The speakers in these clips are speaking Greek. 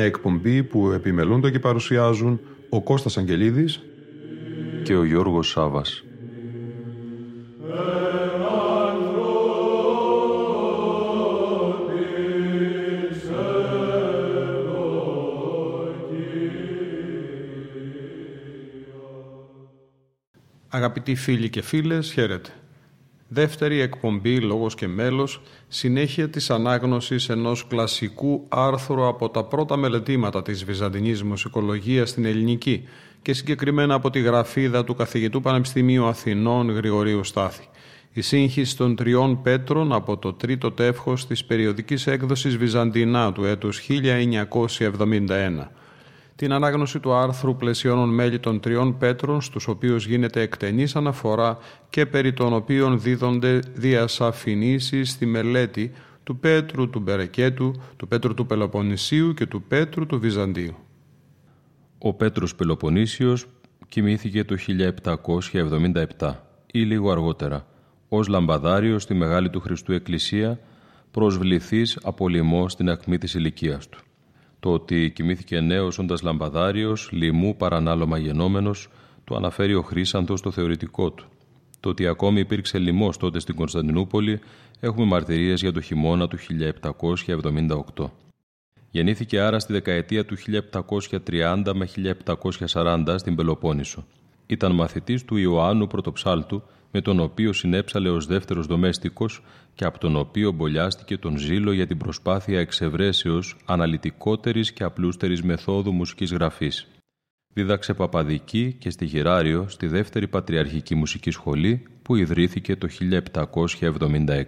Μια εκπομπή που επιμελούνται και παρουσιάζουν ο Κώστας Αγγελίδης και ο Γιώργος Σάβας. Αγαπητοί φίλοι και φίλες, χαίρετε. Δεύτερη εκπομπή «Λόγος και μέλος» συνέχεια της ανάγνωσης ενός κλασικού άρθρου από τα πρώτα μελετήματα της Βυζαντινής Μουσικολογίας στην Ελληνική και συγκεκριμένα από τη γραφίδα του καθηγητού Πανεπιστημίου Αθηνών Γρηγορίου Στάθη. Η σύγχυση των τριών πέτρων από το τρίτο τεύχος της περιοδικής έκδοσης Βυζαντινά του έτους 1971 την ανάγνωση του άρθρου πλαισιώνων μέλη των τριών πέτρων, στους οποίους γίνεται εκτενής αναφορά και περί των οποίων δίδονται διασαφηνήσεις στη μελέτη του Πέτρου του Μπερεκέτου, του Πέτρου του Πελοποννησίου και του Πέτρου του Βυζαντίου. Ο Πέτρος Πελοποννήσιος κοιμήθηκε το 1777 ή λίγο αργότερα, ως λαμπαδάριος στη Μεγάλη του Χριστού Εκκλησία, προσβληθής από λοιμό στην ακμή της ηλικίας του. Το ότι κοιμήθηκε νέος όντας λαμπαδάριος, λοιμού παρανάλωμα γενόμενος, το αναφέρει ο Χρήσαντος στο θεωρητικό του. Το ότι ακόμη υπήρξε λοιμός τότε στην Κωνσταντινούπολη, έχουμε μαρτυρίες για το χειμώνα του 1778. Γεννήθηκε άρα στη δεκαετία του 1730 με 1740 στην Πελοπόννησο. Ήταν μαθητής του Ιωάννου Πρωτοψάλτου, με τον οποίο συνέψαλε ως δεύτερος δομέστικος και από τον οποίο μπολιάστηκε τον ζήλο για την προσπάθεια εξευρέσεως αναλυτικότερης και απλούστερης μεθόδου μουσικής γραφής. Δίδαξε παπαδική και στη Γεράριο στη δεύτερη Πατριαρχική Μουσική Σχολή που ιδρύθηκε το 1776.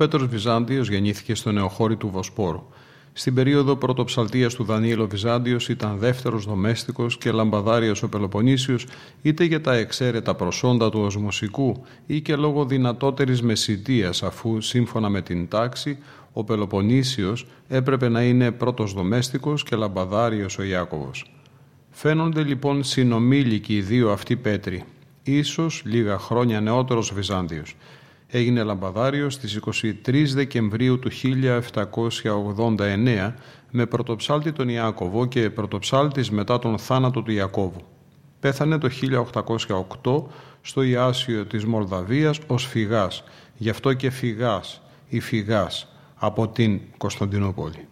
Πέτρος Βυζάντιος γεννήθηκε στο νεοχώρι του Βοσπόρου. Στην περίοδο πρωτοψαλτίας του Δανίελο Βυζάντιος ήταν δεύτερος δομέστικος και λαμπαδάριος ο Πελοποννήσιος είτε για τα εξαίρετα προσόντα του ως μουσικού ή και λόγω δυνατότερης μεσητείας αφού σύμφωνα με την τάξη ο Πελοποννήσιος έπρεπε να είναι πρώτος δομέστικος και λαμπαδάριος ο Ιάκωβος. Φαίνονται λοιπόν συνομήλικοι οι δύο αυτοί Πέτροι, ίσως λίγα χρόνια νεότερος Βυζάντιος έγινε λαμπαδάριος στις 23 Δεκεμβρίου του 1789 με πρωτοψάλτη τον Ιάκωβο και πρωτοψάλτης μετά τον θάνατο του Ιακώβου. Πέθανε το 1808 στο Ιάσιο της Μολδαβίας ως φυγάς, γι' αυτό και φυγάς ή φυγάς από την Κωνσταντινούπολη.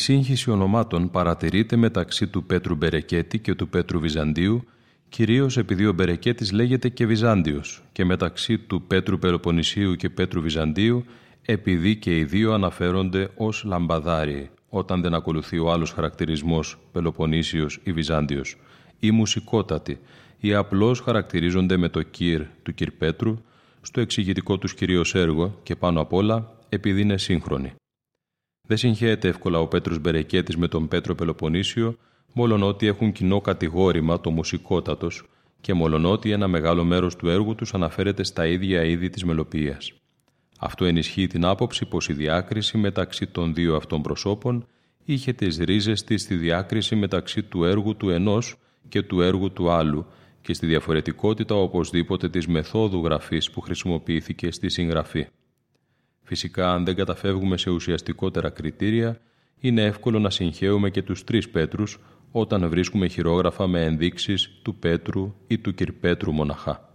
Σύγχυση ονομάτων παρατηρείται μεταξύ του Πέτρου Μπερεκέτη και του Πέτρου Βυζαντίου, κυρίως επειδή ο Μπερεκέτης λέγεται και Βυζάντιος και μεταξύ του Πέτρου Πελοποννησίου και Πέτρου Βυζαντίου επειδή και οι δύο αναφέρονται ως λαμπαδάριοι, όταν δεν ακολουθεί ο άλλος χαρακτηρισμός Πελοποννήσιος ή Βυζάντιος, ή μουσικότατοι, ή απλώς χαρακτηρίζονται με το κύρ του κύρ Πέτρου, στο εξηγητικό τους κυρίως έργο και πάνω απ' όλα επειδή είναι σύγχρονοι. Δεν συγχαίεται εύκολα ο Πέτρος Μπερεκέτης με τον Πέτρο Πελοποννήσιο, μόλον έχουν κοινό κατηγόρημα το μουσικότατος και μόλον ένα μεγάλο μέρος του έργου τους αναφέρεται στα ίδια είδη της μελοποιίας. Αυτό ενισχύει την άποψη πως η διάκριση μεταξύ των δύο αυτών προσώπων είχε τις ρίζες της στη διάκριση μεταξύ του έργου του ενός και του έργου του άλλου και στη διαφορετικότητα οπωσδήποτε της μεθόδου γραφής που χρησιμοποιήθηκε στη συγγραφή. Φυσικά, αν δεν καταφεύγουμε σε ουσιαστικότερα κριτήρια, είναι εύκολο να συγχαίουμε και τους τρεις Πέτρους όταν βρίσκουμε χειρόγραφα με ενδείξεις του Πέτρου ή του Κυρπέτρου μοναχά.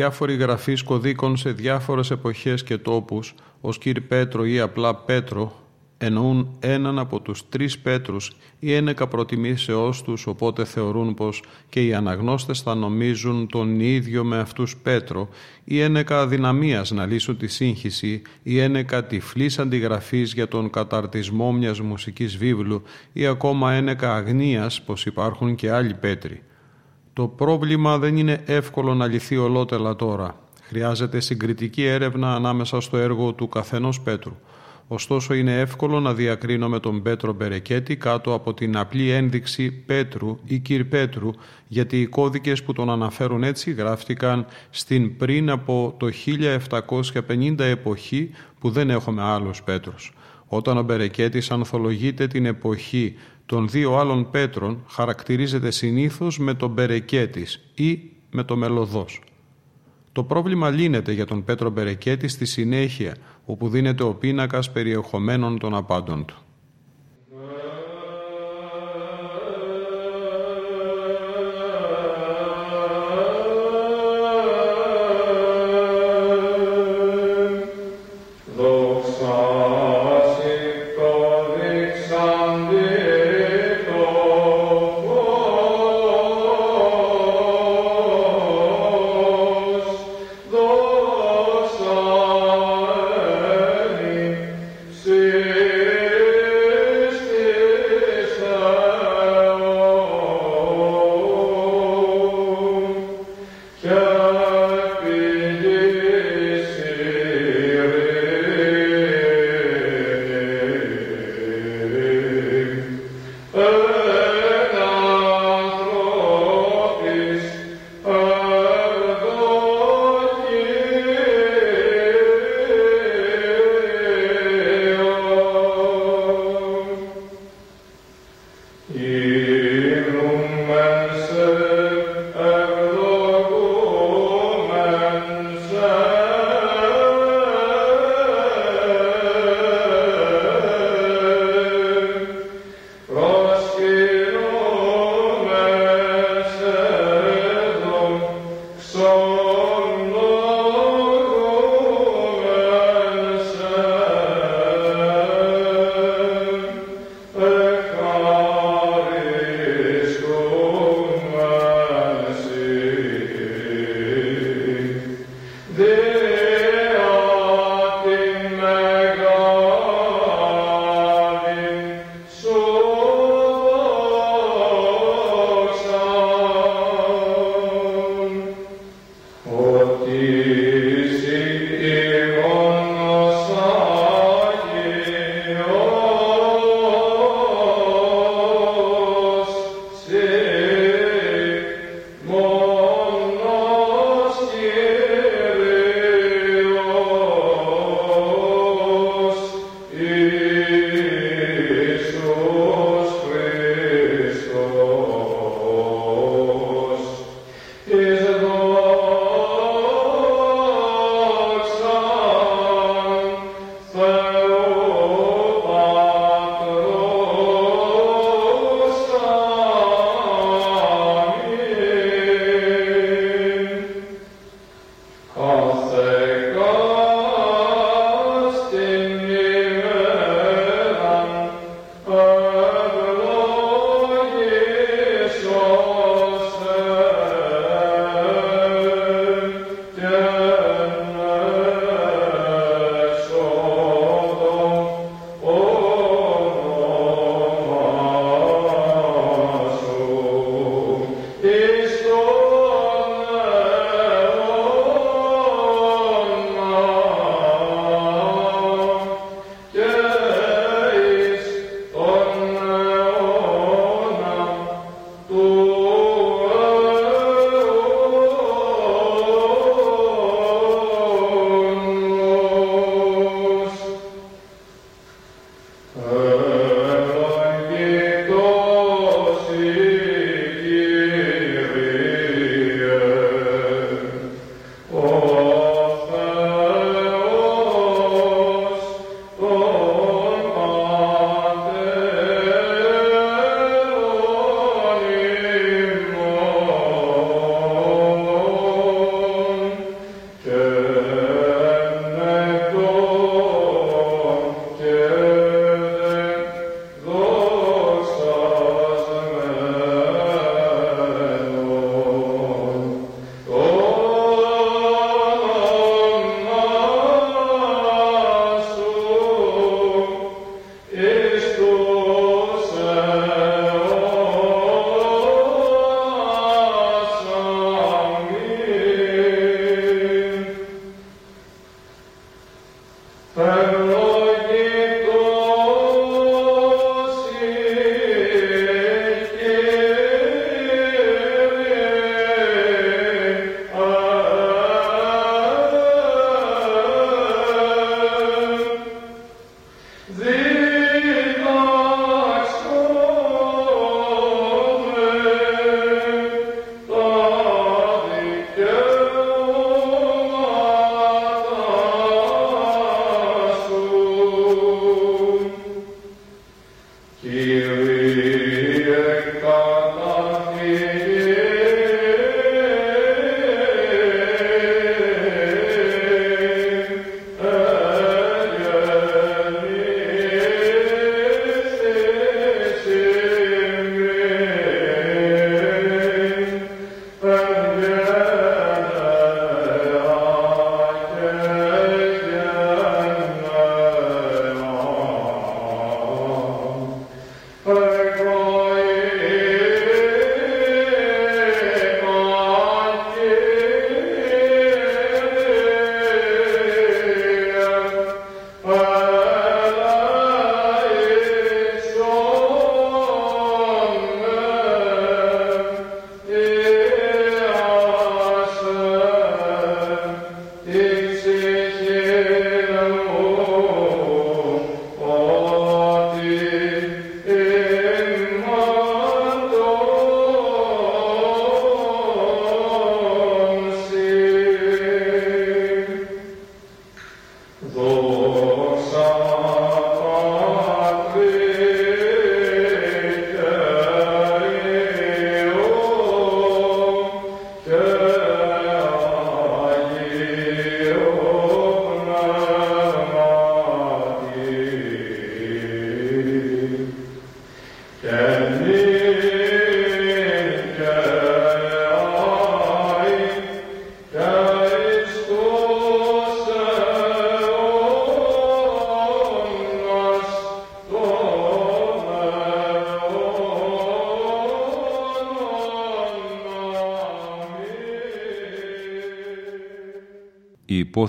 Διάφοροι γραφείς κωδίκων σε διάφορες εποχές και τόπους, ως κύρ Πέτρο ή απλά Πέτρο, εννοούν έναν από τους τρεις Πέτρους ή ένεκα προτιμήσεώς τους, οπότε θεωρούν πως και οι αναγνώστες θα νομίζουν τον ίδιο με αυτούς Πέτρο ή ένεκα αδυναμίας να λύσουν τη σύγχυση ή ένεκα τυφλής αντιγραφής για τον καταρτισμό μιας μουσικής βίβλου ή ακόμα ένεκα αγνίας πως υπάρχουν και άλλοι Πέτροι. Το πρόβλημα δεν είναι εύκολο να λυθεί ολότελα τώρα. Χρειάζεται συγκριτική έρευνα ανάμεσα στο έργο του καθενός Πέτρου. Ωστόσο είναι εύκολο να διακρίνουμε τον Πέτρο Μπερεκέτη κάτω από την απλή ένδειξη Πέτρου ή Κυρ Πέτρου γιατί οι κώδικες που τον αναφέρουν έτσι γράφτηκαν στην πριν από το 1750 εποχή που δεν έχουμε άλλους Πέτρους. Όταν ο Μπερεκέτης ανθολογείται την εποχή των δύο άλλων Πέτρων χαρακτηρίζεται συνήθως με τον Μπερεκέτης ή με το Μελωδός. Το πρόβλημα λύνεται για τον Πέτρο Μπερεκέτη στη συνέχεια, όπου δίνεται ο πίνακας περιεχομένων των απάντων του.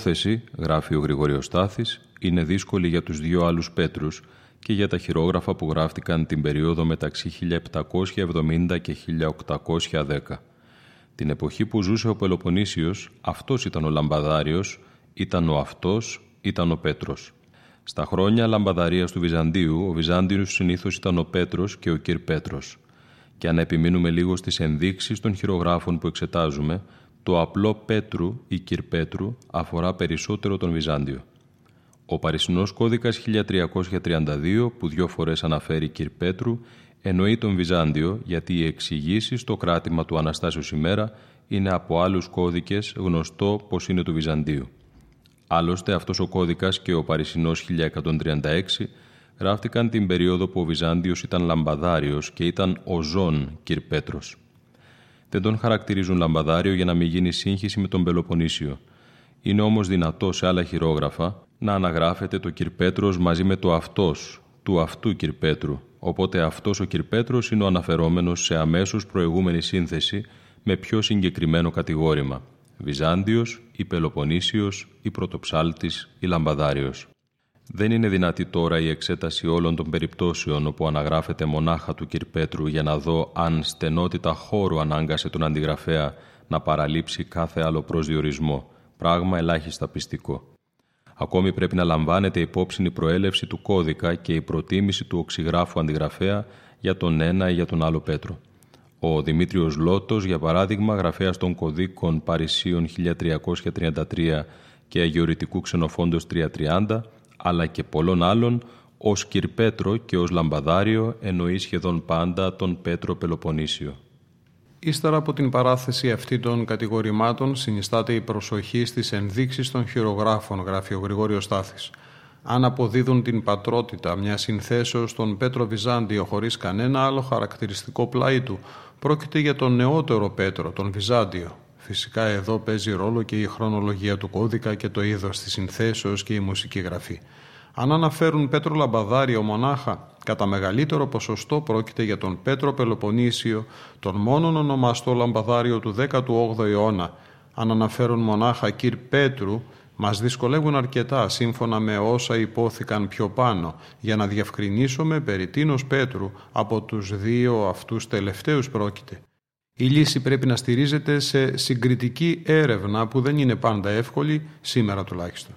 Υπόθεση, γράφει ο Γρηγοριος Στάθης, είναι δύσκολη για τους δύο άλλους Πέτρους και για τα χειρόγραφα που γράφτηκαν την περίοδο μεταξύ 1770 και 1810. Την εποχή που ζούσε ο Πελοποννήσιος, αυτός ήταν ο Λαμπαδάριος, ήταν ο αυτός, ήταν ο Πέτρος. Στα χρόνια λαμπαδαρίας του Βυζαντίου, ο Βυζάντιος συνήθως ήταν ο Πέτρος και ο Κυρ Πέτρος. Και αν επιμείνουμε λίγο στις ενδείξεις των χειρογράφων που εξετάζουμε, το απλό Πέτρου ή Κυρπέτρου αφορά περισσότερο τον Βυζάντιο. Ο Παρισινός κώδικας 1332 που δύο φορές αναφέρει Κυρπέτρου εννοεί τον Βυζάντιο γιατί οι εξηγήσεις στο κράτημα του Αναστάσεως ημέρα είναι από άλλους κώδικες γνωστό πως είναι του Βυζαντίου. Άλλωστε αυτός ο κώδικας και ο Παρισινός 1136 γράφτηκαν την περίοδο που ο Βυζάντιος ήταν λαμπαδάριος και ήταν ο Ζων Κυρπέτρος δεν τον χαρακτηρίζουν λαμπαδάριο για να μην γίνει σύγχυση με τον Πελοποννήσιο. Είναι όμως δυνατό σε άλλα χειρόγραφα να αναγράφεται το Κυρπέτρος μαζί με το αυτός, του αυτού Κυρπέτρου, οπότε αυτός ο Κυρπέτρος είναι ο αναφερόμενος σε αμέσως προηγούμενη σύνθεση με πιο συγκεκριμένο κατηγόρημα. Βυζάντιος, ή Πελοποννήσιος, ή Πρωτοψάλτης, ή Λαμπαδάριος. Δεν είναι δυνατή τώρα η εξέταση όλων των περιπτώσεων όπου αναγράφεται μονάχα του Κυρπέτρου για να δω αν στενότητα χώρου ανάγκασε τον αντιγραφέα να παραλείψει κάθε άλλο προσδιορισμό, πράγμα ελάχιστα πιστικό. Ακόμη πρέπει να λαμβάνεται υπόψη η προέλευση του κώδικα και η προτίμηση του οξυγράφου αντιγραφέα για τον ένα ή για τον άλλο Πέτρο. Ο Δημήτριος Λότος, για παράδειγμα, γραφέας των κωδίκων Παρισίων 1333 και Αγιορητικού Ξενοφόντος 330, αλλά και πολλών άλλων, ως Κυρπέτρο και ως Λαμπαδάριο εννοεί σχεδόν πάντα τον Πέτρο Πελοποννήσιο. Ύστερα από την παράθεση αυτή των κατηγορημάτων συνιστάται η προσοχή στις ενδείξεις των χειρογράφων, γράφει ο Γρηγόριος Στάθης. Αν αποδίδουν την πατρότητα μια συνθέσεως στον Πέτρο Βυζάντιο χωρίς κανένα άλλο χαρακτηριστικό πλάι του, πρόκειται για τον νεότερο Πέτρο, τον Βυζάντιο. Φυσικά εδώ παίζει ρόλο και η χρονολογία του κώδικα και το είδος της συνθέσεως και η μουσική γραφή. Αν αναφέρουν Πέτρο Λαμπαδάριο μονάχα, κατά μεγαλύτερο ποσοστό πρόκειται για τον Πέτρο Πελοποννήσιο, τον μόνον ονομαστό Λαμπαδάριο του 18ου αιώνα. Αν αναφέρουν μονάχα Κυρ Πέτρου, μας δυσκολεύουν αρκετά σύμφωνα με όσα υπόθηκαν πιο πάνω για να διευκρινίσουμε περί τίνος Πέτρου από τους δύο αυτούς τελευταίους πρόκειται. Η λύση πρέπει να στηρίζεται σε συγκριτική έρευνα που δεν είναι πάντα εύκολη, σήμερα τουλάχιστον.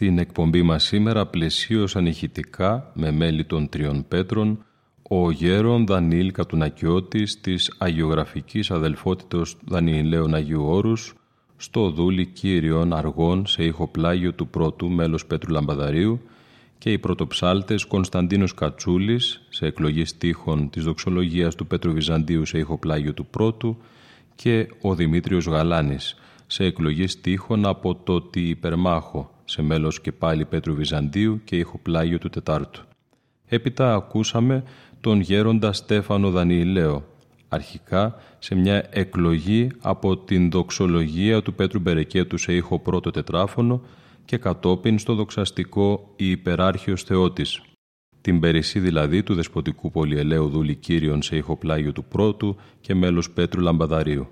Την εκπομπή μας σήμερα πλαισίωσαν ηχητικά με μέλη των τριών πέτρων ο γέρον Δανίλ Κατουνακιώτης της Αγιογραφικής Αδελφότητος Δανιηλαίων Αγίου Όρους στο δούλι Κύριων Αργών σε ηχοπλάγιο του πρώτου μέλος Πέτρου Λαμπαδαρίου και οι πρωτοψάλτες Κωνσταντίνος Κατσούλης σε εκλογή στίχων της δοξολογίας του Πέτρου Βυζαντίου σε ηχοπλάγιο του πρώτου και ο Δημήτριος Γαλάνης σε εκλογή στίχων από το «Τι υπερμάχο» σε μέλος και πάλι Πέτρου Βυζαντίου και ηχοπλάγιο του Τετάρτου. Έπειτα ακούσαμε τον γέροντα Στέφανο Δανιηλαίο, αρχικά σε μια εκλογή από την δοξολογία του Πέτρου Μπερεκέτου σε ήχο πρώτο τετράφωνο και κατόπιν στο δοξαστικό «Η υπεράρχιος Θεότης», την περισσή δηλαδή του δεσποτικού πολυελαίου δούλη Κύριον σε ηχοπλάγιο του πρώτου και μέλος Πέτρου Λαμπαδαρίου.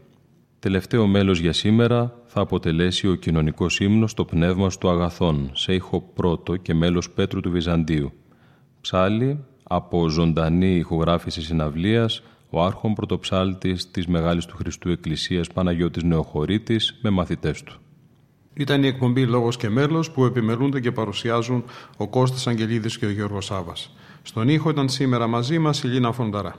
Τελευταίο μέλος για σήμερα θα αποτελέσει ο κοινωνικός ύμνος το πνεύμα του αγαθών σε ήχο πρώτο και μέλος Πέτρου του Βυζαντίου. Ψάλι από ζωντανή ηχογράφηση συναυλίας ο άρχον πρωτοψάλτης της Μεγάλης του Χριστού Εκκλησίας Παναγιώτης Νεοχωρίτης με μαθητές του. Ήταν η εκπομπή «Λόγος και μέλος» που επιμελούνται και παρουσιάζουν ο Κώστας Αγγελίδης και ο Γιώργος Σάβας. Στον ήχο ήταν σήμερα μαζί μας η Λίνα Φονταρά.